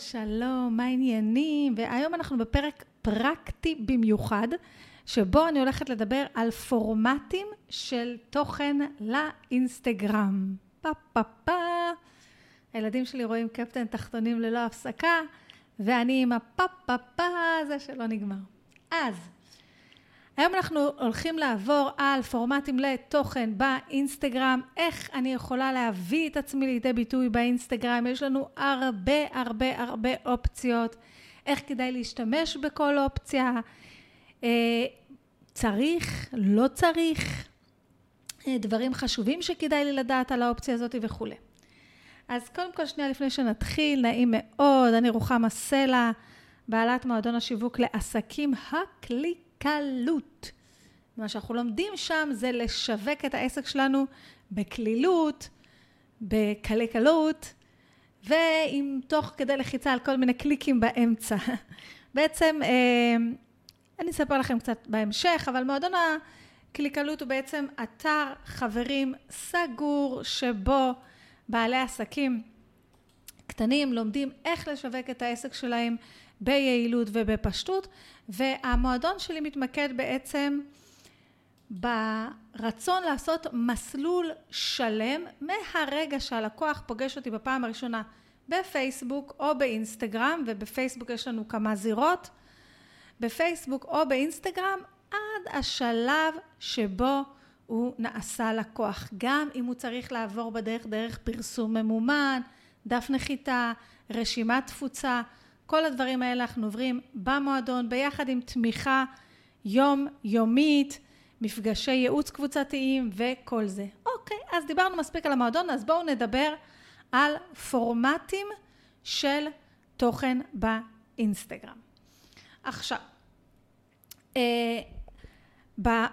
שלום, מה העניינים? והיום אנחנו בפרק פרקטי במיוחד, שבו אני הולכת לדבר על פורמטים של תוכן לאינסטגרם. פה פה פה. הילדים שלי רואים קפטן תחתונים ללא הפסקה, ואני עם הפה פה פה הזה שלא נגמר. אז, היום אנחנו הולכים לעבור על פורמטים לתוכן באינסטגרם, איך אני יכולה להביא את עצמי לידי ביטוי באינסטגרם, יש לנו הרבה הרבה הרבה אופציות, איך כדאי להשתמש בכל אופציה, אה, צריך, לא צריך, אה, דברים חשובים שכדאי לי לדעת על האופציה הזאת וכולי. אז קודם כל שנייה לפני שנתחיל, נעים מאוד, אני רוחמה סלע, בעלת מועדון השיווק לעסקים הקליק. בקלות. מה שאנחנו לומדים שם זה לשווק את העסק שלנו בקלילות, בקלי קלות, ועם תוך כדי לחיצה על כל מיני קליקים באמצע. בעצם, אה, אני אספר לכם קצת בהמשך, אבל מועדון הקליקלות הוא בעצם אתר חברים סגור, שבו בעלי עסקים קטנים לומדים איך לשווק את העסק שלהם ביעילות ובפשטות, והמועדון שלי מתמקד בעצם ברצון לעשות מסלול שלם מהרגע שהלקוח פוגש אותי בפעם הראשונה בפייסבוק או באינסטגרם, ובפייסבוק יש לנו כמה זירות, בפייסבוק או באינסטגרם עד השלב שבו הוא נעשה לקוח, גם אם הוא צריך לעבור בדרך דרך פרסום ממומן, דף נחיתה, רשימת תפוצה, כל הדברים האלה אנחנו עוברים במועדון ביחד עם תמיכה יומיומית, מפגשי ייעוץ קבוצתיים וכל זה. אוקיי, אז דיברנו מספיק על המועדון, אז בואו נדבר על פורמטים של תוכן באינסטגרם. עכשיו, אה,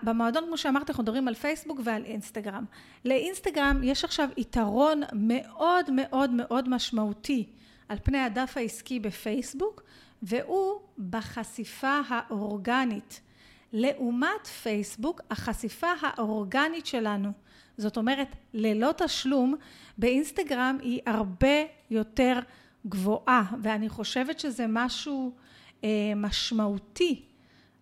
במועדון, כמו שאמרתי, אנחנו מדברים על פייסבוק ועל אינסטגרם. לאינסטגרם יש עכשיו יתרון מאוד מאוד מאוד משמעותי על פני הדף העסקי בפייסבוק, והוא בחשיפה האורגנית. לעומת פייסבוק, החשיפה האורגנית שלנו, זאת אומרת ללא תשלום, באינסטגרם היא הרבה יותר גבוהה, ואני חושבת שזה משהו אה, משמעותי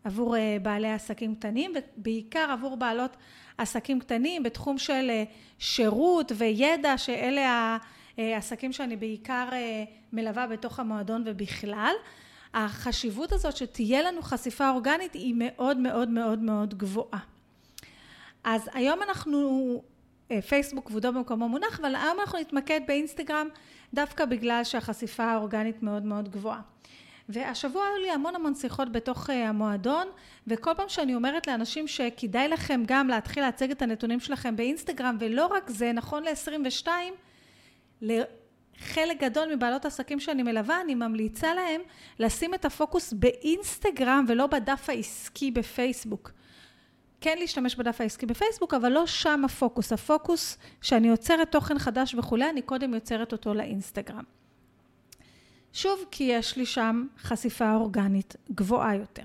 עבור אה, בעלי עסקים קטנים, ובעיקר עבור בעלות עסקים קטנים בתחום של אה, שירות וידע, שאלה ה... אה, עסקים שאני בעיקר אה, מלווה בתוך המועדון ובכלל. החשיבות הזאת שתהיה לנו חשיפה אורגנית היא מאוד מאוד מאוד מאוד גבוהה. אז היום אנחנו, אה, פייסבוק כבודו במקומו מונח, אבל היום אנחנו נתמקד באינסטגרם דווקא בגלל שהחשיפה האורגנית מאוד מאוד גבוהה. והשבוע היו לי המון המון שיחות בתוך המועדון, וכל פעם שאני אומרת לאנשים שכדאי לכם גם להתחיל להציג את הנתונים שלכם באינסטגרם, ולא רק זה, נכון ל-22, לחלק גדול מבעלות עסקים שאני מלווה, אני ממליצה להם לשים את הפוקוס באינסטגרם ולא בדף העסקי בפייסבוק. כן להשתמש בדף העסקי בפייסבוק, אבל לא שם הפוקוס. הפוקוס שאני יוצרת תוכן חדש וכולי, אני קודם יוצרת אותו לאינסטגרם. שוב, כי יש לי שם חשיפה אורגנית גבוהה יותר.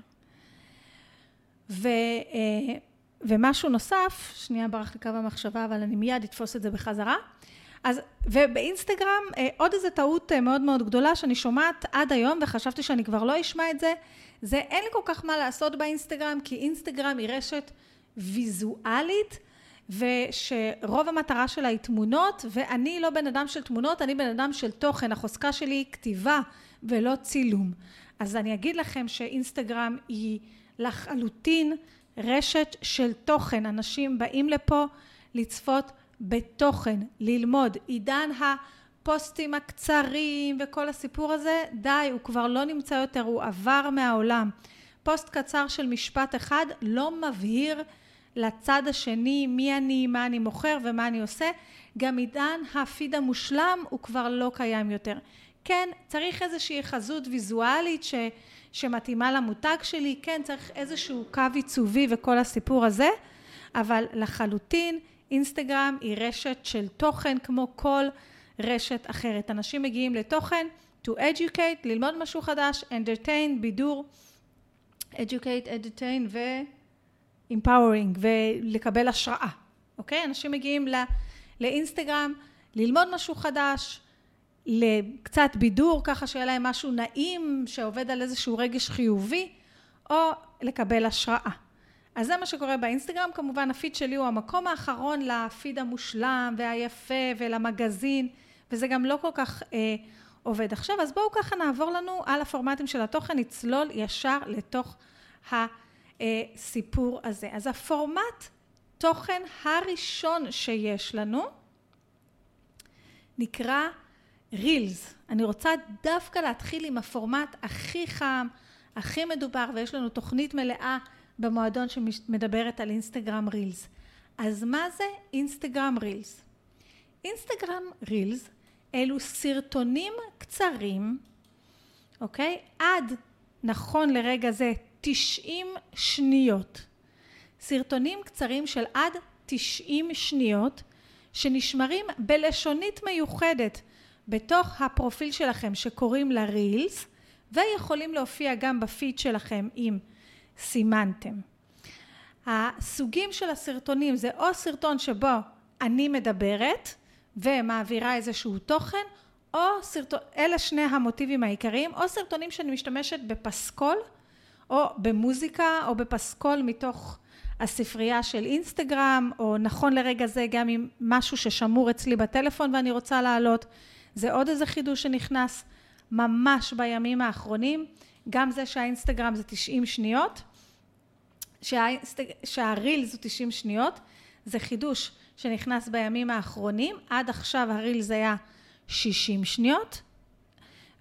ו, אה, ומשהו נוסף, שנייה ברח לי קו המחשבה, אבל אני מיד אתפוס את זה בחזרה. אז, ובאינסטגרם, אה, עוד איזו טעות אה, מאוד מאוד גדולה שאני שומעת עד היום, וחשבתי שאני כבר לא אשמע את זה, זה אין לי כל כך מה לעשות באינסטגרם, כי אינסטגרם היא רשת ויזואלית, ושרוב המטרה שלה היא תמונות, ואני לא בן אדם של תמונות, אני בן אדם של תוכן, החוזקה שלי היא כתיבה ולא צילום. אז אני אגיד לכם שאינסטגרם היא לחלוטין רשת של תוכן, אנשים באים לפה לצפות בתוכן, ללמוד. עידן הפוסטים הקצרים וכל הסיפור הזה, די, הוא כבר לא נמצא יותר, הוא עבר מהעולם. פוסט קצר של משפט אחד לא מבהיר לצד השני מי אני, מה אני מוכר ומה אני עושה. גם עידן הפיד המושלם הוא כבר לא קיים יותר. כן, צריך איזושהי חזות ויזואלית ש, שמתאימה למותג שלי, כן, צריך איזשהו קו עיצובי וכל הסיפור הזה, אבל לחלוטין אינסטגרם היא רשת של תוכן כמו כל רשת אחרת. אנשים מגיעים לתוכן to educate, ללמוד משהו חדש, entertain, בידור, educate, entertain ו-empowering ולקבל השראה, אוקיי? אנשים מגיעים לא, לאינסטגרם ללמוד משהו חדש, לקצת בידור, ככה שיהיה להם משהו נעים, שעובד על איזשהו רגש חיובי, או לקבל השראה. אז זה מה שקורה באינסטגרם, כמובן הפיד שלי הוא המקום האחרון לפיד המושלם והיפה ולמגזין, וזה גם לא כל כך אה, עובד עכשיו. אז בואו ככה נעבור לנו על הפורמטים של התוכן, נצלול ישר לתוך הסיפור הזה. אז הפורמט תוכן הראשון שיש לנו נקרא רילס. אני רוצה דווקא להתחיל עם הפורמט הכי חם, הכי מדובר, ויש לנו תוכנית מלאה במועדון שמדברת על אינסטגרם רילס. אז מה זה אינסטגרם רילס? אינסטגרם רילס אלו סרטונים קצרים, אוקיי? עד נכון לרגע זה 90 שניות. סרטונים קצרים של עד 90 שניות שנשמרים בלשונית מיוחדת בתוך הפרופיל שלכם שקוראים לה רילס ויכולים להופיע גם בפיד שלכם אם סימנתם. הסוגים של הסרטונים זה או סרטון שבו אני מדברת ומעבירה איזשהו תוכן או סרטון, אלה שני המוטיבים העיקריים או סרטונים שאני משתמשת בפסקול או במוזיקה או בפסקול מתוך הספרייה של אינסטגרם או נכון לרגע זה גם עם משהו ששמור אצלי בטלפון ואני רוצה להעלות זה עוד איזה חידוש שנכנס ממש בימים האחרונים גם זה שהאינסטגרם זה 90 שניות שהאינסטג... שהריל זה 90 שניות זה חידוש שנכנס בימים האחרונים עד עכשיו הריל זה היה 60 שניות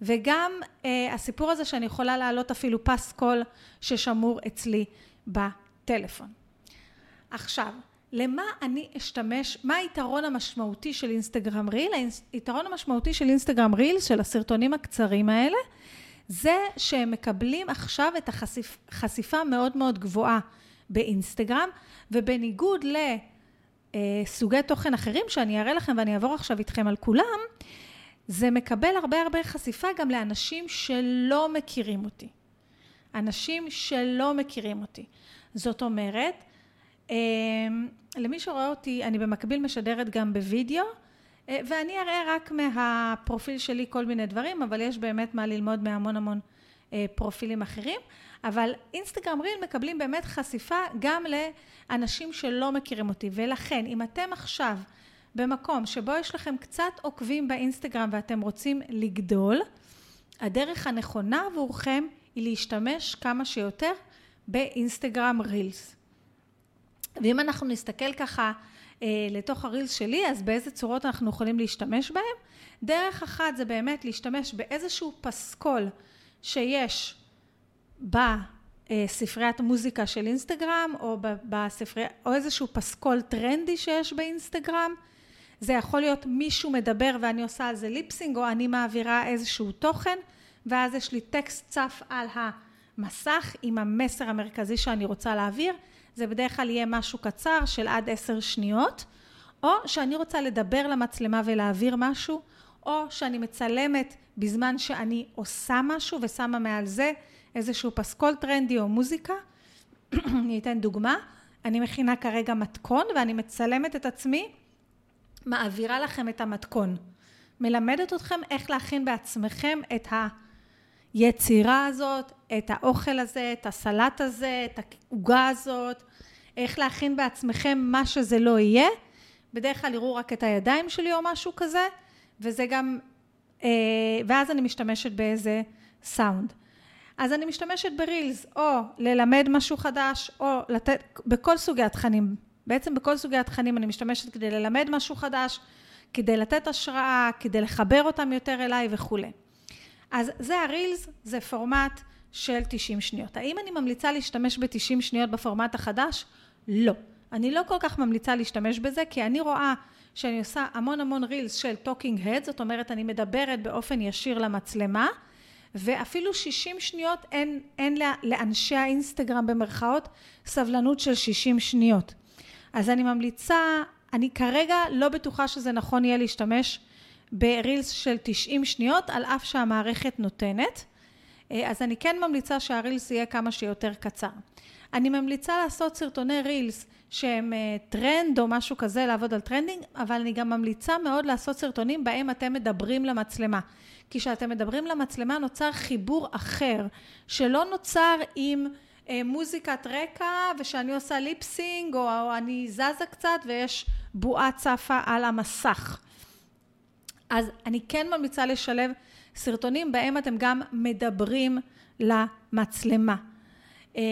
וגם אה, הסיפור הזה שאני יכולה להעלות אפילו פס קול ששמור אצלי בטלפון. עכשיו, למה אני אשתמש, מה היתרון המשמעותי של אינסטגרם ריל? היתרון המשמעותי של אינסטגרם ריל, של הסרטונים הקצרים האלה, זה שהם מקבלים עכשיו את החשיפה מאוד מאוד גבוהה באינסטגרם, ובניגוד לסוגי תוכן אחרים שאני אראה לכם ואני אעבור עכשיו איתכם על כולם, זה מקבל הרבה הרבה חשיפה גם לאנשים שלא מכירים אותי. אנשים שלא מכירים אותי. זאת אומרת, אמ, למי שרואה אותי, אני במקביל משדרת גם בווידאו, אה, ואני אראה רק מהפרופיל שלי כל מיני דברים, אבל יש באמת מה ללמוד מהמון המון אה, פרופילים אחרים. אבל אינסטגרם ריל מקבלים באמת חשיפה גם לאנשים שלא מכירים אותי, ולכן אם אתם עכשיו במקום שבו יש לכם קצת עוקבים באינסטגרם ואתם רוצים לגדול, הדרך הנכונה עבורכם היא להשתמש כמה שיותר באינסטגרם רילס. ואם אנחנו נסתכל ככה אה, לתוך הרילס שלי, אז באיזה צורות אנחנו יכולים להשתמש בהם? דרך אחת זה באמת להשתמש באיזשהו פסקול שיש בספריית מוזיקה של אינסטגרם, או, בספרי... או איזשהו פסקול טרנדי שיש באינסטגרם. זה יכול להיות מישהו מדבר ואני עושה על זה ליפסינג, או אני מעבירה איזשהו תוכן, ואז יש לי טקסט צף על המסך עם המסר המרכזי שאני רוצה להעביר. זה בדרך כלל יהיה משהו קצר של עד עשר שניות, או שאני רוצה לדבר למצלמה ולהעביר משהו, או שאני מצלמת בזמן שאני עושה משהו ושמה מעל זה איזשהו פסקול טרנדי או מוזיקה. אני אתן דוגמה, אני מכינה כרגע מתכון ואני מצלמת את עצמי, מעבירה לכם את המתכון. מלמדת אתכם איך להכין בעצמכם את היצירה הזאת, את האוכל הזה, את הסלט הזה, את העוגה הזאת, איך להכין בעצמכם מה שזה לא יהיה. בדרך כלל יראו רק את הידיים שלי או משהו כזה, וזה גם, אה, ואז אני משתמשת באיזה סאונד. אז אני משתמשת ברילס, או ללמד משהו חדש, או לתת, בכל סוגי התכנים, בעצם בכל סוגי התכנים אני משתמשת כדי ללמד משהו חדש, כדי לתת השראה, כדי לחבר אותם יותר אליי וכולי. אז זה הרילס, זה פורמט של 90 שניות. האם אני ממליצה להשתמש ב-90 שניות בפורמט החדש? לא. אני לא כל כך ממליצה להשתמש בזה, כי אני רואה שאני עושה המון המון רילס של talking head, זאת אומרת אני מדברת באופן ישיר למצלמה, ואפילו 60 שניות אין, אין לאנשי האינסטגרם במרכאות סבלנות של 60 שניות. אז אני ממליצה, אני כרגע לא בטוחה שזה נכון יהיה להשתמש ברילס של 90 שניות, על אף שהמערכת נותנת. אז אני כן ממליצה שהרילס יהיה כמה שיותר קצר. אני ממליצה לעשות סרטוני רילס שהם טרנד או משהו כזה, לעבוד על trending, אבל אני גם ממליצה מאוד לעשות סרטונים בהם אתם מדברים למצלמה. כי כשאתם מדברים למצלמה נוצר חיבור אחר, שלא נוצר עם אה, מוזיקת רקע ושאני עושה ליפסינג או אני זזה קצת ויש בועה צפה על המסך. אז אני כן ממליצה לשלב סרטונים בהם אתם גם מדברים למצלמה. אה,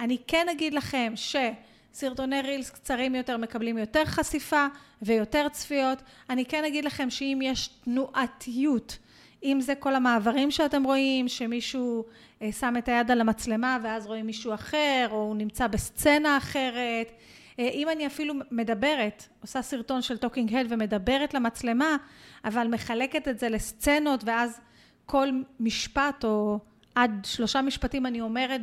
אני כן אגיד לכם שסרטוני רילס קצרים יותר מקבלים יותר חשיפה ויותר צפיות. אני כן אגיד לכם שאם יש תנועתיות אם זה כל המעברים שאתם רואים, שמישהו אה, שם את היד על המצלמה ואז רואים מישהו אחר, או הוא נמצא בסצנה אחרת. אה, אם אני אפילו מדברת, עושה סרטון של talking head ומדברת למצלמה, אבל מחלקת את זה לסצנות, ואז כל משפט או עד שלושה משפטים אני אומרת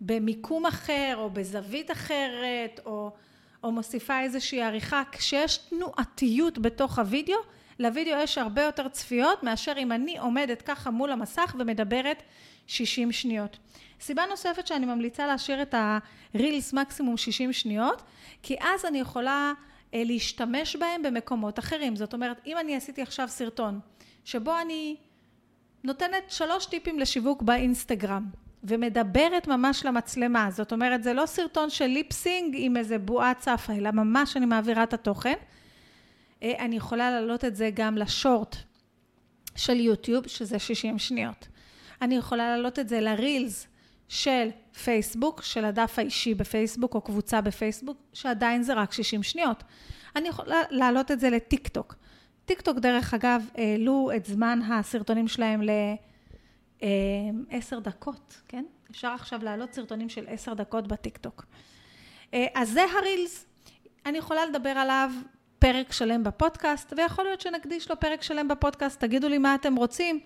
במיקום אחר, או בזווית אחרת, או, או מוסיפה איזושהי עריכה, כשיש תנועתיות בתוך הוידאו, לוידאו יש הרבה יותר צפיות מאשר אם אני עומדת ככה מול המסך ומדברת 60 שניות. סיבה נוספת שאני ממליצה להשאיר את הרילס מקסימום 60 שניות, כי אז אני יכולה אה, להשתמש בהם במקומות אחרים. זאת אומרת, אם אני עשיתי עכשיו סרטון שבו אני נותנת שלוש טיפים לשיווק באינסטגרם ומדברת ממש למצלמה, זאת אומרת זה לא סרטון של ליפסינג עם איזה בועה צפה, אלא ממש אני מעבירה את התוכן, אני יכולה להעלות את זה גם לשורט של יוטיוב, שזה 60 שניות. אני יכולה להעלות את זה לרילס של פייסבוק, של הדף האישי בפייסבוק או קבוצה בפייסבוק, שעדיין זה רק 60 שניות. אני יכולה להעלות את זה לטיק טוק. טיק טוק, דרך אגב, העלו את זמן הסרטונים שלהם ל-10 אה, דקות, כן? אפשר עכשיו להעלות סרטונים של 10 דקות בטיק טוק. אה, אז זה הרילס. אני יכולה לדבר עליו פרק שלם בפודקאסט, ויכול להיות שנקדיש לו פרק שלם בפודקאסט. תגידו לי מה אתם רוצים,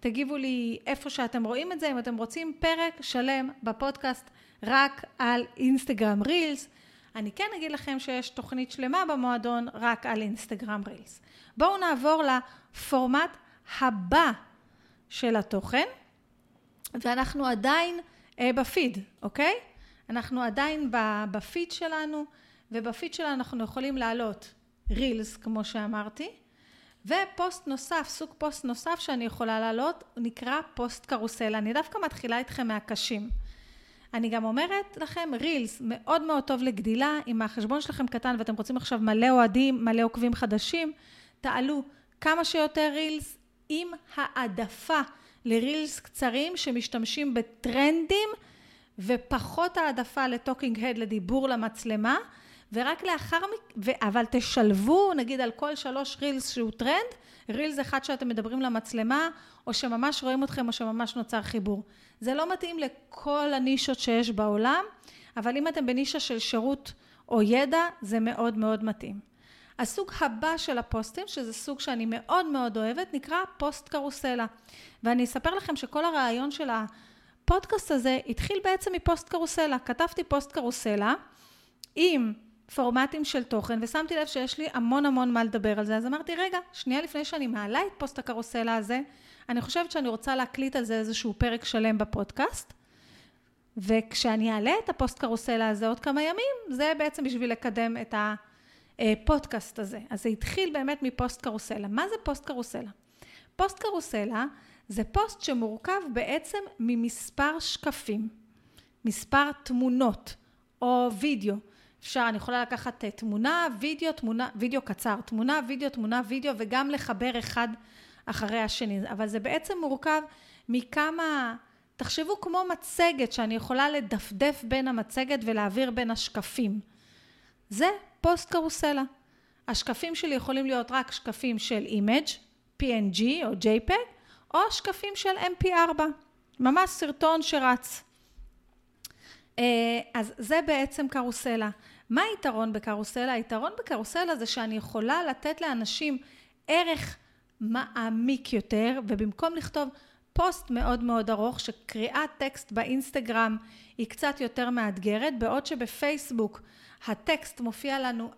תגיבו לי איפה שאתם רואים את זה, אם אתם רוצים פרק שלם בפודקאסט רק על אינסטגרם רילס. אני כן אגיד לכם שיש תוכנית שלמה במועדון רק על אינסטגרם רילס. בואו נעבור לפורמט הבא של התוכן, ואנחנו עדיין אה, בפיד, אוקיי? אנחנו עדיין בפיד שלנו, ובפיד שלנו אנחנו יכולים לעלות רילס, כמו שאמרתי, ופוסט נוסף, סוג פוסט נוסף שאני יכולה להעלות, נקרא פוסט קרוסל. אני דווקא מתחילה איתכם מהקשים. אני גם אומרת לכם, רילס מאוד מאוד טוב לגדילה, אם החשבון שלכם קטן ואתם רוצים עכשיו מלא אוהדים, מלא עוקבים חדשים, תעלו כמה שיותר רילס עם העדפה לרילס קצרים שמשתמשים בטרנדים ופחות העדפה ל talking head לדיבור למצלמה ורק לאחר מכן, אבל תשלבו נגיד על כל שלוש רילס שהוא טרנד, רילס אחד שאתם מדברים למצלמה, או שממש רואים אתכם, או שממש נוצר חיבור. זה לא מתאים לכל הנישות שיש בעולם, אבל אם אתם בנישה של שירות או ידע, זה מאוד מאוד מתאים. הסוג הבא של הפוסטים, שזה סוג שאני מאוד מאוד אוהבת, נקרא פוסט קרוסלה. ואני אספר לכם שכל הרעיון של הפודקאסט הזה התחיל בעצם מפוסט קרוסלה. כתבתי פוסט קרוסלה עם פורמטים של תוכן, ושמתי לב שיש לי המון המון מה לדבר על זה, אז אמרתי, רגע, שנייה לפני שאני מעלה את פוסט הקרוסלה הזה, אני חושבת שאני רוצה להקליט על זה איזשהו פרק שלם בפודקאסט, וכשאני אעלה את הפוסט קרוסלה הזה עוד כמה ימים, זה בעצם בשביל לקדם את הפודקאסט הזה. אז זה התחיל באמת מפוסט קרוסלה. מה זה פוסט קרוסלה? פוסט קרוסלה זה פוסט שמורכב בעצם ממספר שקפים, מספר תמונות או וידאו. אפשר, אני יכולה לקחת אה, תמונה, וידאו, תמונה, וידאו קצר, תמונה, וידאו, תמונה, וידאו, וגם לחבר אחד אחרי השני. אבל זה בעצם מורכב מכמה, תחשבו כמו מצגת שאני יכולה לדפדף בין המצגת ולהעביר בין השקפים. זה פוסט קרוסלה. השקפים שלי יכולים להיות רק שקפים של image, PNG או JPEG, או שקפים של MP4, ממש סרטון שרץ. אה, אז זה בעצם קרוסלה. מה היתרון בקרוסלה? היתרון בקרוסלה זה שאני יכולה לתת לאנשים ערך מעמיק יותר, ובמקום לכתוב פוסט מאוד מאוד ארוך, שקריאת טקסט באינסטגרם היא קצת יותר מאתגרת, בעוד שבפייסבוק הטקסט מופיע לנו,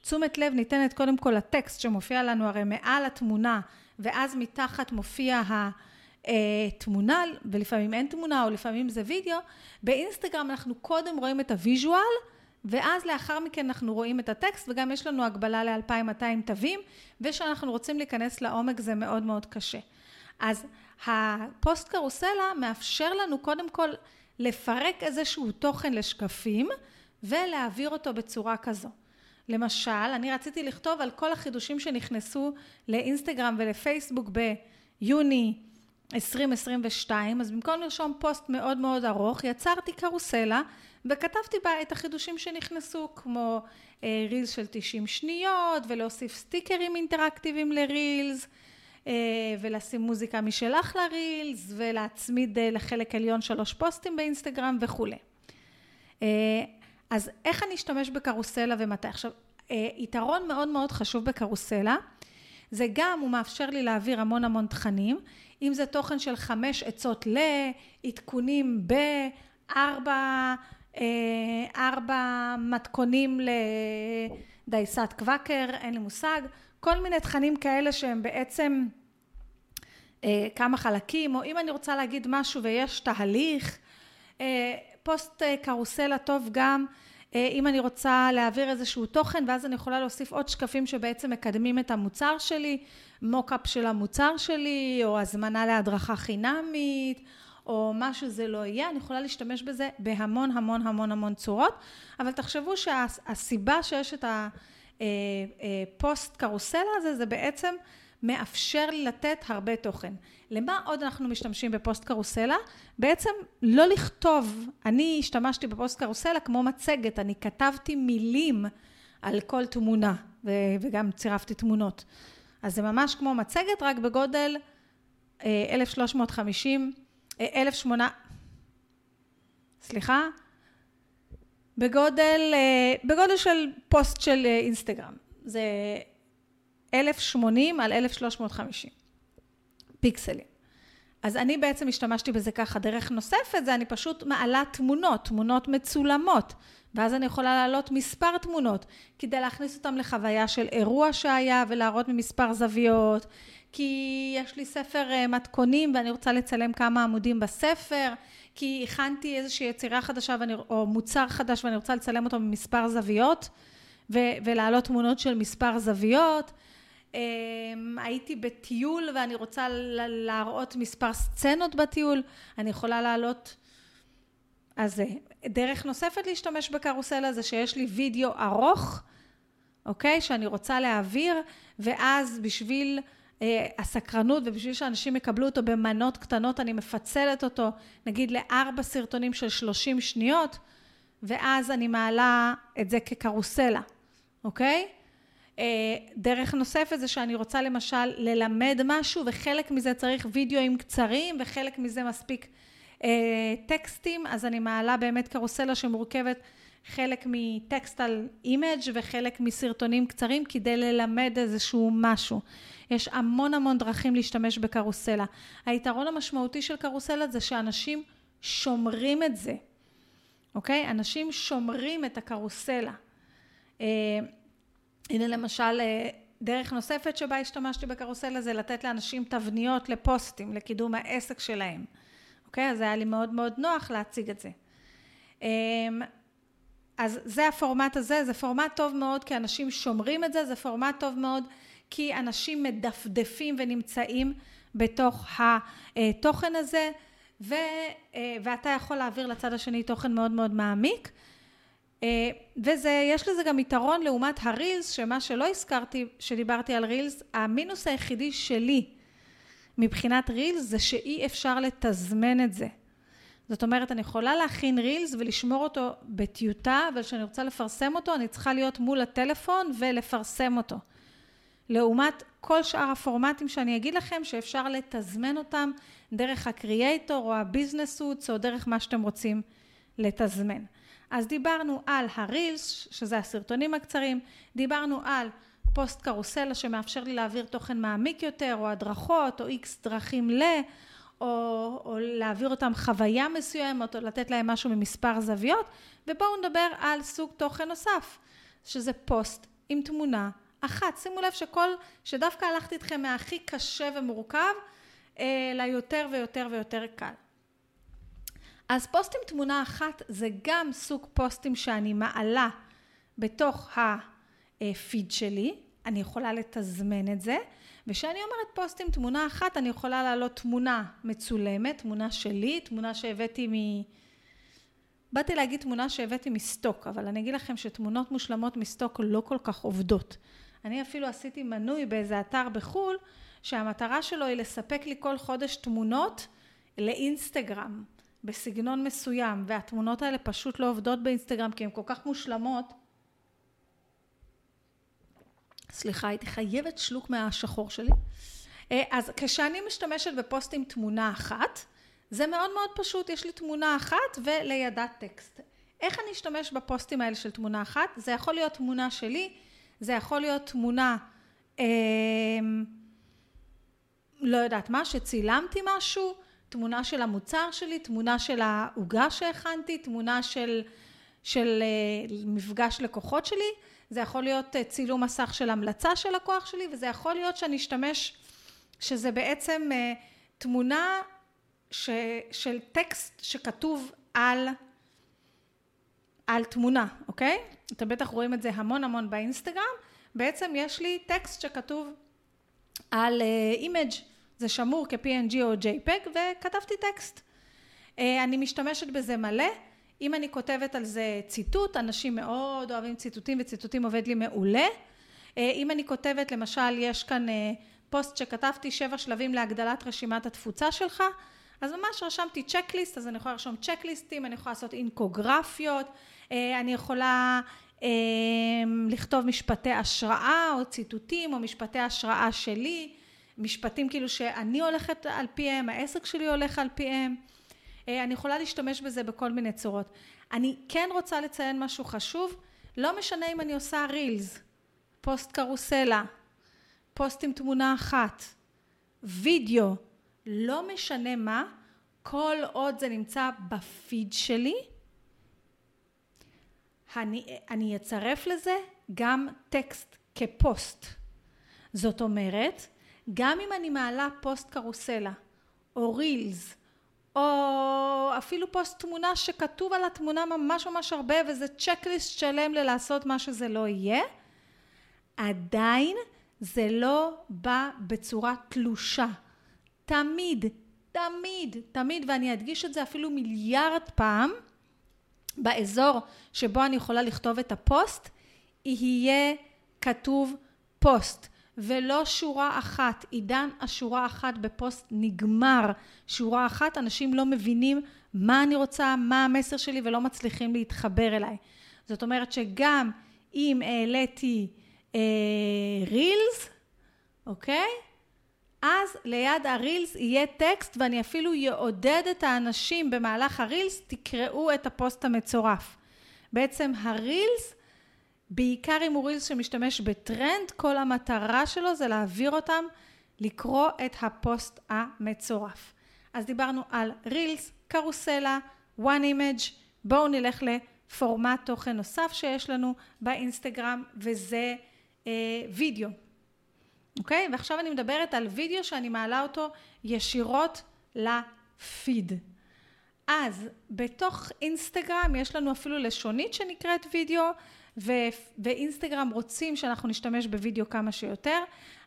תשומת לב ניתנת קודם כל לטקסט שמופיע לנו הרי מעל התמונה, ואז מתחת מופיע ה... אה, תמונה, ולפעמים אין תמונה, או לפעמים זה וידאו, באינסטגרם אנחנו קודם רואים את ה visual, ואז לאחר מכן אנחנו רואים את הטקסט, וגם יש לנו הגבלה ל-2200 תווים, ושאנחנו רוצים להיכנס לעומק זה מאוד מאוד קשה. אז הפוסט קרוסלה מאפשר לנו קודם כל לפרק איזשהו תוכן לשקפים, ולהעביר אותו בצורה כזו. למשל, אני רציתי לכתוב על כל החידושים שנכנסו לאינסטגרם ולפייסבוק ביוני 2022, אז במקום לרשום פוסט מאוד מאוד ארוך, יצרתי קרוסלה וכתבתי בה את החידושים שנכנסו, כמו אה, רילס של 90 שניות, ולהוסיף סטיקרים אינטראקטיביים לרילס, אה, ולשים מוזיקה משלך לרילס, ולהצמיד אה, לחלק עליון שלוש פוסטים באינסטגרם וכולי. אה, אז איך אני אשתמש בקרוסלה ומתי? עכשיו, אה, יתרון מאוד מאוד חשוב בקרוסלה, זה גם, הוא מאפשר לי להעביר המון המון תכנים, אם זה תוכן של חמש עצות ל, עדכונים בארבע, אה, ארבע מתכונים לדייסת קוואקר, אין לי מושג, כל מיני תכנים כאלה שהם בעצם אה, כמה חלקים, או אם אני רוצה להגיד משהו ויש תהליך, פוסט קרוסלה טוב גם. אה, אם אני רוצה להעביר איזשהו תוכן ואז אני יכולה להוסיף עוד שקפים שבעצם מקדמים את המוצר שלי, mockup של המוצר שלי או הזמנה להדרכה חינמית או מה שזה לא יהיה, אני יכולה להשתמש בזה בהמון המון המון המון צורות, אבל תחשבו שהסיבה שיש את הפוסט אה, אה, קרוסלה הזה זה בעצם מאפשר לי לתת הרבה תוכן. למה עוד אנחנו משתמשים בפוסט קרוסלה? בעצם לא לכתוב, אני השתמשתי בפוסט קרוסלה כמו מצגת, אני כתבתי מילים על כל תמונה וגם צירפתי תמונות. אז זה ממש כמו מצגת, רק בגודל 1350, אה, 1800, אה, סליחה, בגודל, אה, בגודל של פוסט של אינסטגרם. זה 1080 על 1350 פיקסלים. אז אני בעצם השתמשתי בזה ככה. דרך נוספת זה אני פשוט מעלה תמונות, תמונות מצולמות, ואז אני יכולה להעלות מספר תמונות, כדי להכניס אותם לחוויה של אירוע שהיה ולהראות ממספר זוויות, כי יש לי ספר אה, מתכונים ואני רוצה לצלם כמה עמודים בספר, כי הכנתי איזושהי יצירה חדשה ואני, או מוצר חדש ואני רוצה לצלם אותו ממספר זוויות, ו, ולהעלות תמונות של מספר זוויות. אמ, הייתי בטיול ואני רוצה להראות מספר סצנות בטיול, אני יכולה להעלות... אז דרך נוספת להשתמש בקרוסלה זה שיש לי וידאו ארוך, אוקיי? שאני רוצה להעביר, ואז בשביל אה, הסקרנות ובשביל שאנשים יקבלו אותו במנות קטנות, אני מפצלת אותו, נגיד לארבע סרטונים של 30 שניות, ואז אני מעלה את זה כקרוסלה, אוקיי? אה, דרך נוספת זה שאני רוצה למשל ללמד משהו וחלק מזה צריך וידאוים קצרים וחלק מזה מספיק אה, טקסטים, אז אני מעלה באמת קרוסלה שמורכבת חלק מטקסט על image וחלק מסרטונים קצרים כדי ללמד איזשהו משהו. יש המון המון דרכים להשתמש בקרוסלה. היתרון המשמעותי של קרוסלה זה שאנשים שומרים את זה, אוקיי? אנשים שומרים את הקרוסלה. אה, הנה למשל אה, דרך נוספת שבה השתמשתי בקרוסלה זה לתת לאנשים תבניות לפוסטים לקידום העסק שלהם. אוקיי? אז היה לי מאוד מאוד נוח להציג את זה. אמ, אז זה הפורמט הזה, זה פורמט טוב מאוד כי אנשים שומרים את זה, זה פורמט טוב מאוד כי אנשים מדפדפים ונמצאים בתוך התוכן הזה ו, אה, ואתה יכול להעביר לצד השני תוכן מאוד מאוד מעמיק אה, וזה, יש לזה גם יתרון לעומת הרילס, שמה שלא הזכרתי, שדיברתי על רילס, המינוס היחידי שלי מבחינת רילס זה שאי אפשר לתזמן את זה. זאת אומרת, אני יכולה להכין רילס ולשמור אותו בטיוטה, אבל כשאני רוצה לפרסם אותו, אני צריכה להיות מול הטלפון ולפרסם אותו. לעומת כל שאר הפורמטים שאני אגיד לכם, שאפשר לתזמן אותם דרך הקריאייטור או הביזנס סוטס, או דרך מה שאתם רוצים לתזמן. אז דיברנו על הרילס, שזה הסרטונים הקצרים, דיברנו על פוסט קרוסלה שמאפשר לי להעביר תוכן מעמיק יותר, או הדרכות, או איקס דרכים ל... או, או להעביר אותם חוויה מסוימת, או לתת להם משהו ממספר זוויות, ובואו נדבר על סוג תוכן נוסף, שזה פוסט עם תמונה אחת. שימו לב שכל, שדווקא הלכתי איתכם מהכי קשה ומורכב, אלא יותר ויותר ויותר קל. אז פוסט עם תמונה אחת זה גם סוג פוסטים שאני מעלה בתוך הפיד שלי, אני יכולה לתזמן את זה, וכשאני אומרת פוסט עם תמונה אחת, אני יכולה להעלות תמונה מצולמת, תמונה שלי, תמונה שהבאתי מ... באתי להגיד תמונה שהבאתי מסטוק, אבל אני אגיד לכם שתמונות מושלמות מסטוק לא כל כך עובדות. אני אפילו עשיתי מנוי באיזה אתר בחו"ל, שהמטרה שלו היא לספק לי כל חודש תמונות לאינסטגרם, בסגנון מסוים, והתמונות האלה פשוט לא עובדות באינסטגרם כי הן כל כך מושלמות. סליחה, הייתי חייבת שלוק מהשחור שלי. אה, אז כשאני משתמשת בפוסט עם תמונה אחת, זה מאוד מאוד פשוט, יש לי תמונה אחת ולידה טקסט. איך אני אשתמש בפוסטים האלה של תמונה אחת? זה יכול להיות תמונה שלי, זה יכול להיות תמונה, אה, לא יודעת מה, שצילמתי משהו, תמונה של המוצר שלי, תמונה של העוגה שהכנתי, תמונה של, של אה, מפגש לקוחות שלי, זה יכול להיות אה, צילום מסך של המלצה של לקוח שלי, וזה יכול להיות שאני אשתמש, שזה בעצם אה, תמונה ש, של טקסט שכתוב על, על תמונה, אוקיי? אתם בטח רואים את זה המון המון באינסטגרם, בעצם יש לי טקסט שכתוב על image אה, זה שמור כ-PNG או JPEG וכתבתי טקסט. אה, אני משתמשת בזה מלא, אם אני כותבת על זה ציטוט, אנשים מאוד אוהבים ציטוטים וציטוטים עובד לי מעולה. אה, אם אני כותבת למשל יש כאן אה, פוסט שכתבתי שבע שלבים להגדלת רשימת התפוצה שלך אז ממש רשמתי checklist, אז אני יכולה לרשום צ'קליסטים, אני יכולה לעשות אינפוגרפיות, אה, אני יכולה אה, לכתוב משפטי השראה או ציטוטים או משפטי השראה שלי, משפטים כאילו שאני הולכת על פיהם, העסק שלי הולך על פיהם, אה, אני יכולה להשתמש בזה בכל מיני צורות. אני כן רוצה לציין משהו חשוב, לא משנה אם אני עושה רילס, פוסט קרוסלה, פוסט עם תמונה אחת, וידאו, לא משנה מה, כל עוד זה נמצא בפיד שלי, אני, אני אצרף לזה גם טקסט כפוסט. זאת אומרת, גם אם אני מעלה פוסט קרוסלה, או רילס, או אפילו פוסט תמונה שכתוב על התמונה ממש ממש הרבה וזה צ'קליסט שלם ללעשות מה שזה לא יהיה, עדיין זה לא בא בצורה תלושה. תמיד, תמיד, תמיד, ואני אדגיש את זה אפילו מיליארד פעם, באזור שבו אני יכולה לכתוב את הפוסט, יהיה כתוב פוסט. ולא שורה אחת. עידן השורה אחת בפוסט נגמר. שורה אחת, אנשים לא מבינים מה אני רוצה, מה המסר שלי ולא מצליחים להתחבר אליי. זאת אומרת שגם אם העליתי אה, reels, אוקיי? אז ליד ה reels יהיה טקסט ואני אפילו יעודד את האנשים במהלך ה reels, תקראו את הפוסט המצורף. בעצם ה reels, בעיקר אם הוא reels שמשתמש בטרנד, כל המטרה שלו זה להעביר אותם לקרוא את הפוסט המצורף. אז דיברנו על reels, קרוסלה, one image, בואו נלך לפורמט תוכן נוסף שיש לנו באינסטגרם וזה אה, וידאו. אוקיי? ועכשיו אני מדברת על וידאו שאני מעלה אותו ישירות לפיד. אז בתוך אינסטגרם יש לנו אפילו לשונית שנקראת וידאו, ואינסטגרם רוצים שאנחנו נשתמש בווידאו כמה שיותר.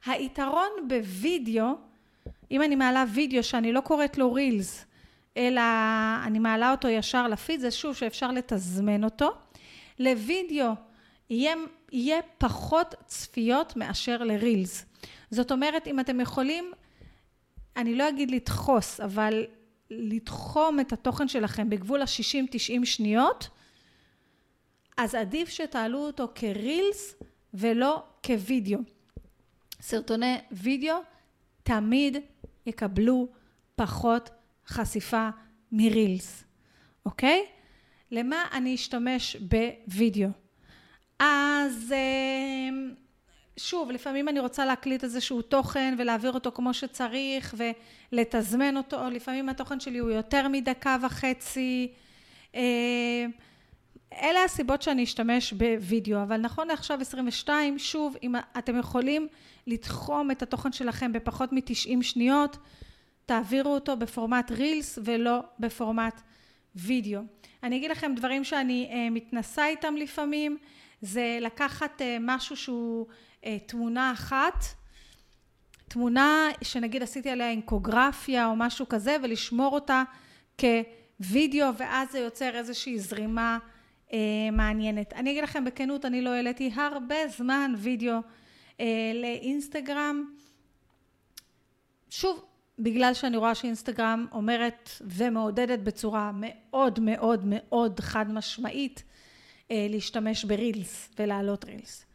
היתרון בווידאו, אם אני מעלה וידאו שאני לא קוראת לו רילס, אלא אני מעלה אותו ישר לפיד, זה שוב שאפשר לתזמן אותו. לוידאו יהיה, יהיה פחות צפיות מאשר לרילס. זאת אומרת, אם אתם יכולים, אני לא אגיד לדחוס, אבל לתחום את התוכן שלכם בגבול ה-60-90 שניות, אז עדיף שתעלו אותו כרילס ולא כווידאו. סרטוני וידאו תמיד יקבלו פחות חשיפה מרילס, אוקיי? למה אני אשתמש בווידאו? אז אה, שוב, לפעמים אני רוצה להקליט איזשהו תוכן ולהעביר אותו כמו שצריך ולתזמן אותו, לפעמים התוכן שלי הוא יותר מדקה וחצי. אלה הסיבות שאני אשתמש בווידאו, אבל נכון לעכשיו 22, שוב, אם אתם יכולים לתחום את התוכן שלכם בפחות מ-90 שניות, תעבירו אותו בפורמט רילס ולא בפורמט וידאו. אני אגיד לכם דברים שאני אה, מתנסה איתם לפעמים, זה לקחת אה, משהו שהוא אה, תמונה אחת, תמונה שנגיד עשיתי עליה אינקוגרפיה או משהו כזה ולשמור אותה כווידאו ואז זה יוצר איזושהי זרימה מעניינת. אני אגיד לכם בכנות, אני לא העליתי הרבה זמן וידאו אה, לאינסטגרם. שוב, בגלל שאני רואה שאינסטגרם אומרת ומעודדת בצורה מאוד מאוד מאוד חד משמעית אה, להשתמש ברילס ולהעלות רילס.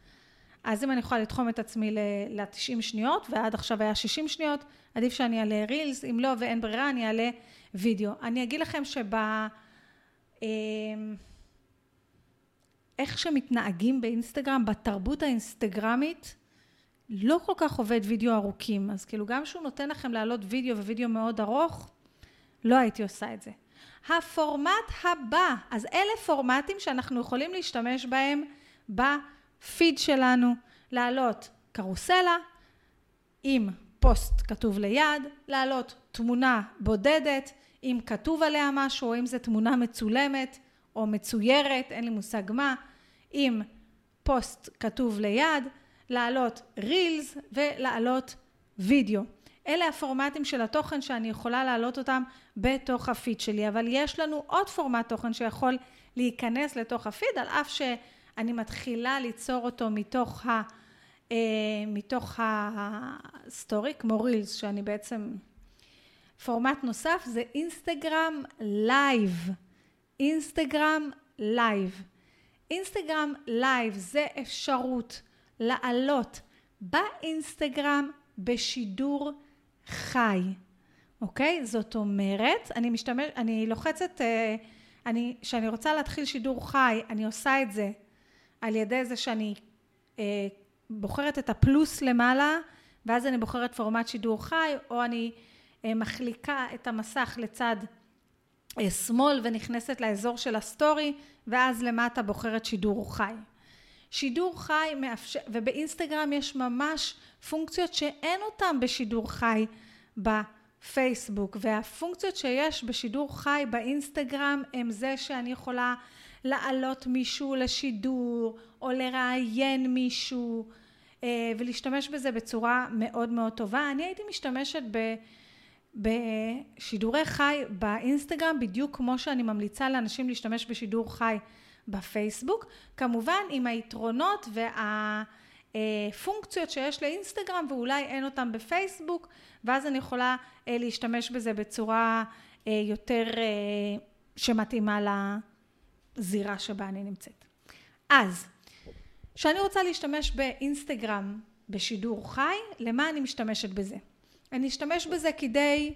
אז אם אני יכולה לתחום את עצמי ל-90 שניות, ועד עכשיו היה 60 שניות, עדיף שאני אעלה רילס, אם לא ואין ברירה אני אעלה וידאו. אני אגיד לכם שב... איך שמתנהגים באינסטגרם, בתרבות האינסטגרמית, לא כל כך עובד וידאו ארוכים. אז כאילו גם שהוא נותן לכם להעלות וידאו ווידאו מאוד ארוך, לא הייתי עושה את זה. הפורמט הבא, אז אלה פורמטים שאנחנו יכולים להשתמש בהם בפיד שלנו, להעלות קרוסלה עם פוסט כתוב ליד, להעלות תמונה בודדת, אם כתוב עליה משהו, או אם זו תמונה מצולמת או מצוירת, אין לי מושג מה, עם פוסט כתוב ליד, להעלות reels ולהעלות וידאו. אלה הפורמטים של התוכן שאני יכולה להעלות אותם בתוך הפיד שלי, אבל יש לנו עוד פורמט תוכן שיכול להיכנס לתוך הפיד, על אף שאני מתחילה ליצור אותו מתוך, ה, אה, מתוך ה story, כמו reels, שאני בעצם... פורמט נוסף זה אינסטגרם live. אינסטגרם live. אינסטגרם live זה אפשרות לעלות באינסטגרם בשידור חי, אוקיי? זאת אומרת, אני משתמש, אני לוחצת, אה, אני, כשאני רוצה להתחיל שידור חי, אני עושה את זה על ידי זה שאני אה, בוחרת את הפלוס למעלה, ואז אני בוחרת פורמט שידור חי, או אני אה, מחליקה את המסך לצד שמאל ונכנסת לאזור של ה story, ואז למטה בוחרת שידור חי. שידור חי מאפשר, ובאינסטגרם יש ממש פונקציות שאין אותן בשידור חי בפייסבוק, והפונקציות שיש בשידור חי באינסטגרם הם זה שאני יכולה להעלות מישהו לשידור, או לראיין מישהו, אה, ולהשתמש בזה בצורה מאוד מאוד טובה. אני הייתי משתמשת ב... בשידורי חי באינסטגרם בדיוק כמו שאני ממליצה לאנשים להשתמש בשידור חי בפייסבוק, כמובן עם היתרונות והפונקציות שיש לאינסטגרם ואולי אין אותם בפייסבוק ואז אני יכולה אה, להשתמש בזה בצורה אה, יותר אה, שמתאימה לזירה שבה אני נמצאת. אז כשאני רוצה להשתמש באינסטגרם בשידור חי, למה אני משתמשת בזה? אני אשתמש בזה כדי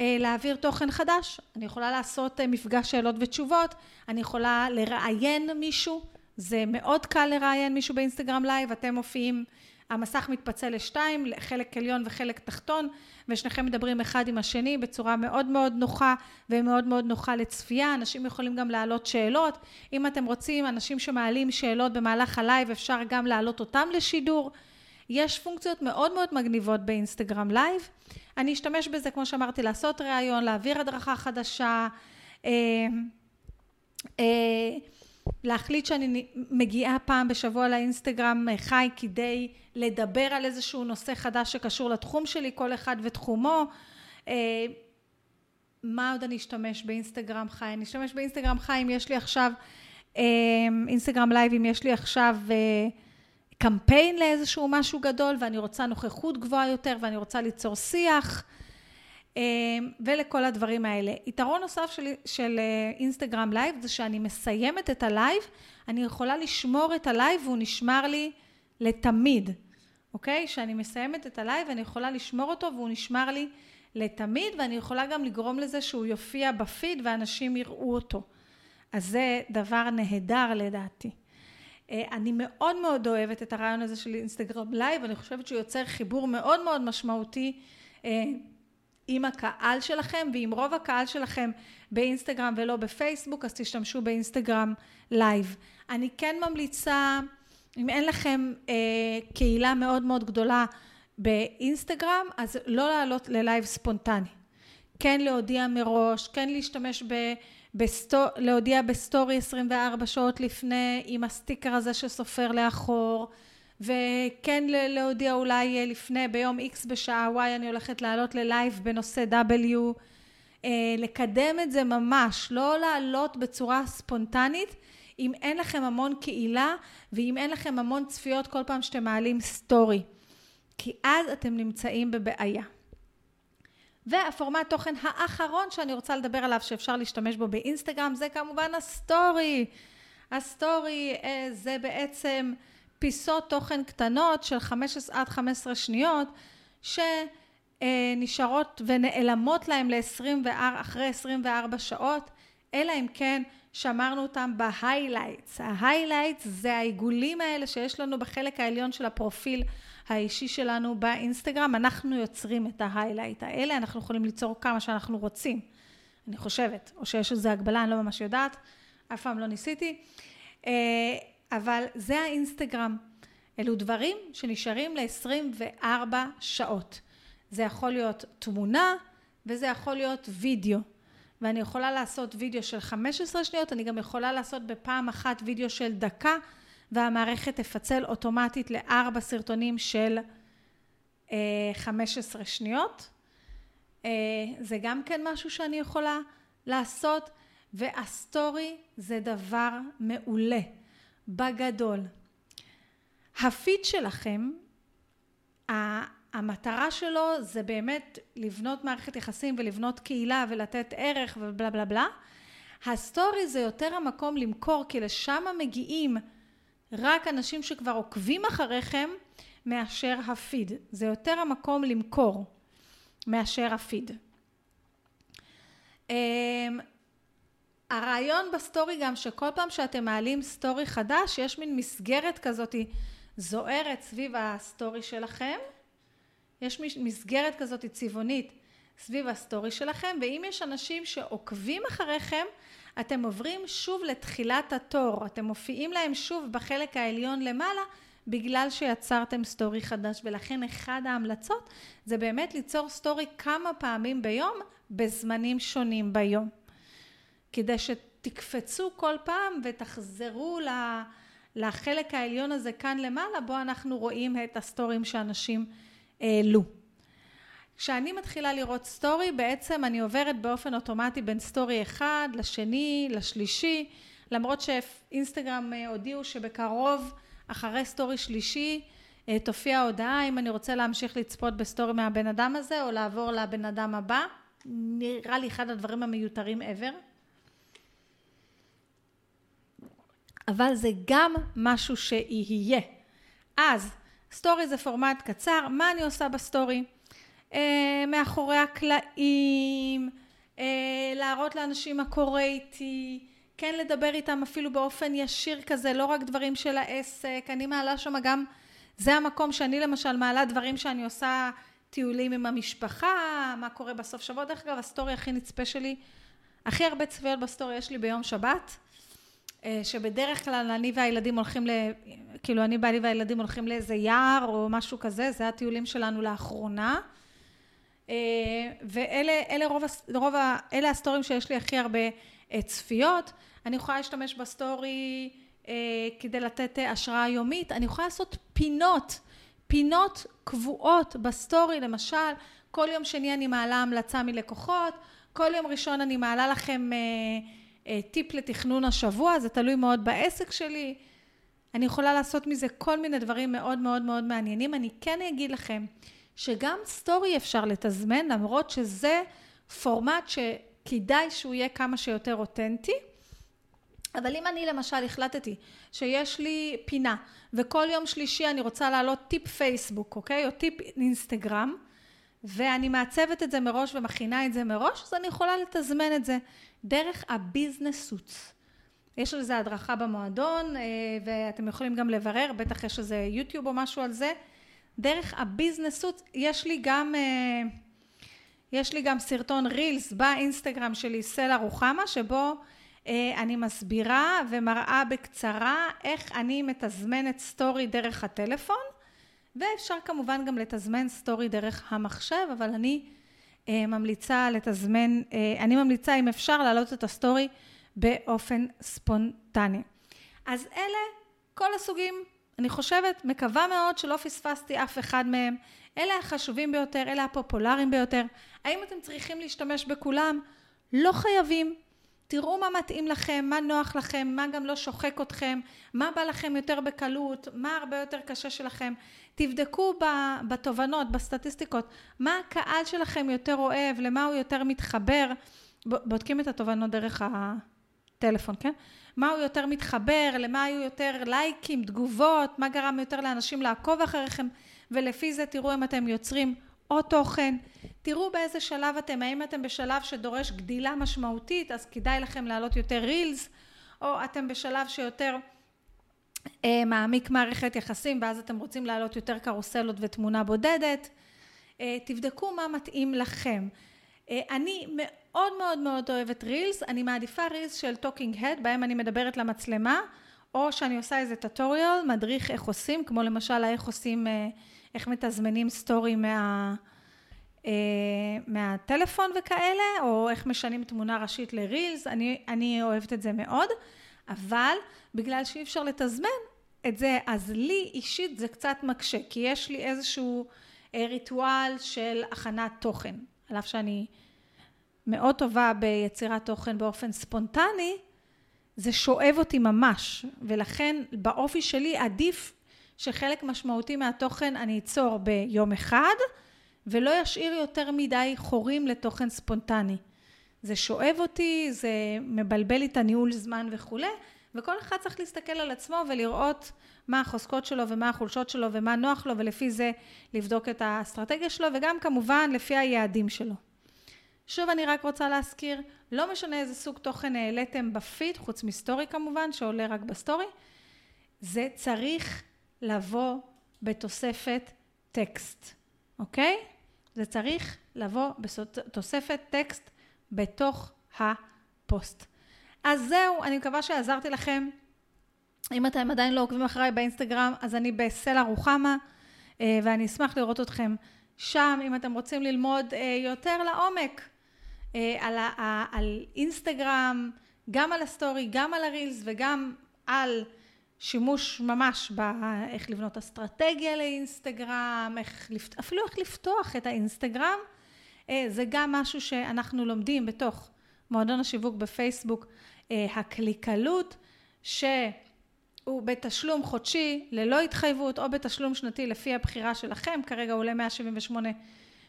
אה, להעביר תוכן חדש. אני יכולה לעשות אה, מפגש שאלות ותשובות, אני יכולה לראיין מישהו, זה מאוד קל לראיין מישהו באינסטגרם live, אתם מופיעים, המסך מתפצל לשתיים, חלק עליון וחלק תחתון, ושניכם מדברים אחד עם השני בצורה מאוד מאוד נוחה ומאוד מאוד נוחה לצפייה. אנשים יכולים גם להעלות שאלות. אם אתם רוצים, אנשים שמעלים שאלות במהלך הלייב, אפשר גם להעלות אותם לשידור. יש פונקציות מאוד מאוד מגניבות באינסטגרם לייב. אני אשתמש בזה, כמו שאמרתי, לעשות ראיון, להעביר הדרכה חדשה, אה, אה, להחליט שאני מגיעה פעם בשבוע לאינסטגרם אה, חי כדי לדבר על איזשהו נושא חדש שקשור לתחום שלי, כל אחד ותחומו. אה, מה עוד אני אשתמש באינסטגרם חי? אני אשתמש באינסטגרם חי אם יש לי עכשיו, אה, אינסטגרם לייב אם יש לי עכשיו קמפיין לאיזשהו משהו גדול ואני רוצה נוכחות גבוהה יותר ואני רוצה ליצור שיח אה, ולכל הדברים האלה. יתרון נוסף של, של אה, אינסטגרם לייב זה שאני מסיימת את הלייב, אני יכולה לשמור את הלייב והוא נשמר לי לתמיד, אוקיי? כשאני מסיימת את הלייב אני יכולה לשמור אותו והוא נשמר לי לתמיד ואני יכולה גם לגרום לזה שהוא יופיע בפיד ואנשים יראו אותו. אז זה דבר נהדר לדעתי. אה, אני מאוד מאוד אוהבת את הרעיון הזה של אינסטגרם לייב, אני חושבת שהוא יוצר חיבור מאוד מאוד משמעותי אה, עם הקהל שלכם ועם רוב הקהל שלכם באינסטגרם ולא בפייסבוק, אז תשתמשו באינסטגרם לייב. אני כן ממליצה, אם אין לכם אה, קהילה מאוד מאוד גדולה באינסטגרם, אז לא לעלות ללייב ספונטני. כן להודיע מראש, כן להשתמש ב... בסטור, להודיע בסטורי 24 שעות לפני עם הסטיקר הזה שסופר לאחור וכן להודיע אולי לפני ביום X בשעה Y אני הולכת לעלות ללייב בנושא W אה, לקדם את זה ממש לא לעלות בצורה ספונטנית אם אין לכם המון קהילה ואם אין לכם המון צפיות כל פעם שאתם מעלים סטורי כי אז אתם נמצאים בבעיה והפורמט תוכן האחרון שאני רוצה לדבר עליו שאפשר להשתמש בו באינסטגרם זה כמובן הסטורי. הסטורי אה, זה בעצם פיסות תוכן קטנות של 15 עד 15 שניות שנשארות ונעלמות להם ל-24, אחרי 24 שעות, אלא אם כן שמרנו אותם ב highlights. ה highlights זה העיגולים האלה שיש לנו בחלק העליון של הפרופיל האישי שלנו באינסטגרם, אנחנו יוצרים את ה highlight האלה, אנחנו יכולים ליצור כמה שאנחנו רוצים, אני חושבת, או שיש איזו הגבלה, אני לא ממש יודעת, אף פעם לא ניסיתי, אה, אבל זה האינסטגרם. אלו דברים שנשארים ל-24 שעות. זה יכול להיות תמונה וזה יכול להיות וידאו. ואני יכולה לעשות וידאו של 15 שניות, אני גם יכולה לעשות בפעם אחת וידאו של דקה והמערכת תפצל אוטומטית לארבע סרטונים של 15 אה, שניות. אה, זה גם כן משהו שאני יכולה לעשות, והסטורי זה דבר מעולה, בגדול. הפיד שלכם, המטרה שלו זה באמת לבנות מערכת יחסים ולבנות קהילה ולתת ערך ובלה בלה בלה. הסטורי זה יותר המקום למכור כי לשם מגיעים רק אנשים שכבר עוקבים אחריכם מאשר הפיד. זה יותר המקום למכור מאשר הפיד. אמ, הרעיון בסטורי גם שכל פעם שאתם מעלים סטורי חדש יש מין מסגרת כזאת זוהרת סביב הסטורי שלכם. יש מסגרת כזאת צבעונית סביב הסטורי שלכם ואם יש אנשים שעוקבים אחריכם אתם עוברים שוב לתחילת התור, אתם מופיעים להם שוב בחלק העליון למעלה בגלל שיצרתם סטורי חדש ולכן אחד ההמלצות זה באמת ליצור סטורי כמה פעמים ביום בזמנים שונים ביום. כדי שתקפצו כל פעם ותחזרו לחלק העליון הזה כאן למעלה בו אנחנו רואים את הסטורים שאנשים העלו כשאני מתחילה לראות סטורי בעצם אני עוברת באופן אוטומטי בין סטורי אחד לשני לשלישי למרות שאינסטגרם אה, הודיעו שבקרוב אחרי סטורי שלישי אה, תופיע הודעה אם אני רוצה להמשיך לצפות בסטורי מהבן אדם הזה או לעבור לבן אדם הבא. נראה לי אחד הדברים המיותרים ever. אבל זה גם משהו שיהיה. אז סטורי זה פורמט קצר מה אני עושה בסטורי מאחורי הקלעים, אה, להראות לאנשים מה קורה איתי, כן לדבר איתם אפילו באופן ישיר כזה, לא רק דברים של העסק, אני מעלה שם גם, זה המקום שאני למשל מעלה דברים שאני עושה טיולים עם המשפחה, מה קורה בסוף שבוע, דרך אגב הסטורי הכי נצפה שלי, הכי הרבה צפיות בסטורי יש לי ביום שבת, אה, שבדרך כלל אני והילדים הולכים ל... כאילו אני בעלי והילדים הולכים לאיזה יער או משהו כזה, זה הטיולים שלנו לאחרונה. אה, ואלה אלה רוב, רוב, אלה הסטורים שיש לי הכי הרבה אה, צפיות. אני יכולה להשתמש בסטורי אה, כדי לתת השראה יומית. אני יכולה לעשות פינות, פינות קבועות בסטורי, למשל, כל יום שני אני מעלה המלצה מלקוחות, כל יום ראשון אני מעלה לכם טיפ לתכנון השבוע, זה תלוי מאוד בעסק שלי. אני יכולה לעשות מזה כל מיני דברים מאוד מאוד מאוד מעניינים. אני כן אגיד לכם שגם סטורי אפשר לתזמן, למרות שזה פורמט שכדאי שהוא יהיה כמה שיותר אותנטי. אבל אם אני למשל החלטתי שיש לי פינה וכל יום שלישי אני רוצה להעלות טיפ פייסבוק, אוקיי? או טיפ אינסטגרם, ואני מעצבת את זה מראש ומכינה את זה מראש, אז אני יכולה לתזמן את זה דרך ה Business Suite. יש על זה הדרכה במועדון, אה, ואתם יכולים גם לברר, בטח יש איזה יוטיוב או משהו על זה. דרך ה Business Suite יש לי גם אה, יש לי גם סרטון רילס באינסטגרם שלי סלע רוחמה שבו אה, אני מסבירה ומראה בקצרה איך אני מתזמנת סטורי דרך הטלפון ואפשר כמובן גם לתזמן סטורי דרך המחשב אבל אני ממליצה לתזמן, אני ממליצה אם אפשר להעלות את הסטורי באופן ספונטני. אז אלה כל הסוגים, אני חושבת, מקווה מאוד שלא פספסתי אף אחד מהם. אלה החשובים ביותר, אלה הפופולריים ביותר. האם אתם צריכים להשתמש בכולם? לא חייבים. תראו מה מתאים לכם, מה נוח לכם, מה גם לא שוחק אתכם, מה בא לכם יותר בקלות, מה הרבה יותר קשה שלכם. תבדקו בתובנות, בסטטיסטיקות, מה הקהל שלכם יותר אוהב, למה הוא יותר מתחבר. בודקים את התובנות דרך הטלפון, כן? מה הוא יותר מתחבר, למה היו יותר לייקים, תגובות, מה גרם יותר לאנשים לעקוב אחריכם, ולפי זה תראו אם אתם יוצרים או תוכן, תראו באיזה שלב אתם, האם אתם בשלב שדורש גדילה משמעותית, אז כדאי לכם להעלות יותר רילס, או אתם בשלב שיותר אה, מעמיק מערכת יחסים, ואז אתם רוצים להעלות יותר קרוסלות ותמונה בודדת. אה, תבדקו מה מתאים לכם. אה, אני מאוד מאוד מאוד אוהבת רילס, אני מעדיפה רילס של talking head, בהם אני מדברת למצלמה, או שאני עושה איזה tutorial, מדריך איך עושים, כמו למשל איך עושים, אה, איך מתזמנים סטורי מה, אה, מהטלפון וכאלה, או איך משנים תמונה ראשית לרילס, אני, אני אוהבת את זה מאוד, אבל בגלל שאי אפשר לתזמן את זה, אז לי אישית זה קצת מקשה, כי יש לי איזשהו ריטואל של הכנת תוכן, על אף שאני מאוד טובה ביצירת תוכן באופן ספונטני, זה שואב אותי ממש, ולכן באופי שלי עדיף שחלק משמעותי מהתוכן אני אצור ביום אחד, ולא ישאיר יותר מדי חורים לתוכן ספונטני. זה שואב אותי, זה מבלבל לי את הניהול זמן וכולי, וכל אחד צריך להסתכל על עצמו ולראות מה החוזקות שלו ומה החולשות שלו ומה נוח לו, ולפי זה לבדוק את האסטרטגיה שלו, וגם כמובן לפי היעדים שלו. שוב אני רק רוצה להזכיר, לא משנה איזה סוג תוכן העליתם בפיד, חוץ מסטורי כמובן, שעולה רק בסטורי, זה צריך לבוא בתוספת טקסט, אוקיי? זה צריך לבוא בתוספת טקסט בתוך הפוסט. אז זהו, אני מקווה שעזרתי לכם. אם אתם עדיין לא עוקבים אחריי באינסטגרם, אז אני בסלע רוחמה, אה, ואני אשמח לראות אתכם שם, אם אתם רוצים ללמוד אה, יותר לעומק אה, על, על אינסטגרם, גם על הסטורי, גם על הרילס וגם על שימוש ממש באיך לבנות אסטרטגיה לאינסטגרם, איך, אפילו איך לפתוח את האינסטגרם, אה, זה גם משהו שאנחנו לומדים בתוך מועדון השיווק בפייסבוק, אה, הקליקלות, שהוא בתשלום חודשי ללא התחייבות או בתשלום שנתי לפי הבחירה שלכם, כרגע הוא עולה 178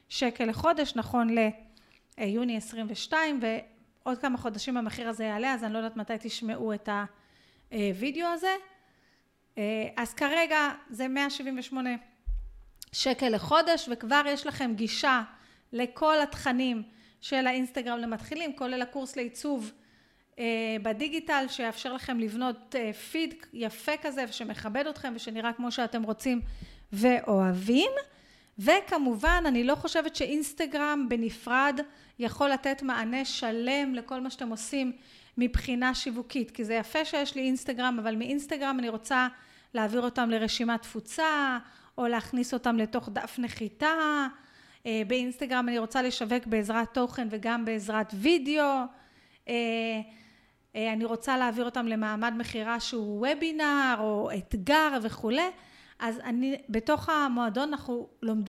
שקל לחודש, נכון ל... יוני 22 ועוד כמה חודשים המחיר הזה יעלה אז אני לא יודעת מתי תשמעו את הווידאו הזה. אז כרגע זה 178 שקל לחודש וכבר יש לכם גישה לכל התכנים של האינסטגרם למתחילים כולל הקורס לעיצוב בדיגיטל שיאפשר לכם לבנות פיד יפה כזה ושמכבד אתכם ושנראה כמו שאתם רוצים ואוהבים וכמובן אני לא חושבת שאינסטגרם בנפרד יכול לתת מענה שלם לכל מה שאתם עושים מבחינה שיווקית כי זה יפה שיש לי אינסטגרם אבל מאינסטגרם אני רוצה להעביר אותם לרשימת תפוצה או להכניס אותם לתוך דף נחיתה. באינסטגרם אני רוצה לשווק בעזרת תוכן וגם בעזרת וידאו. אני רוצה להעביר אותם למעמד מכירה שהוא וובינר או אתגר וכולי אז אני בתוך המועדון אנחנו לומדים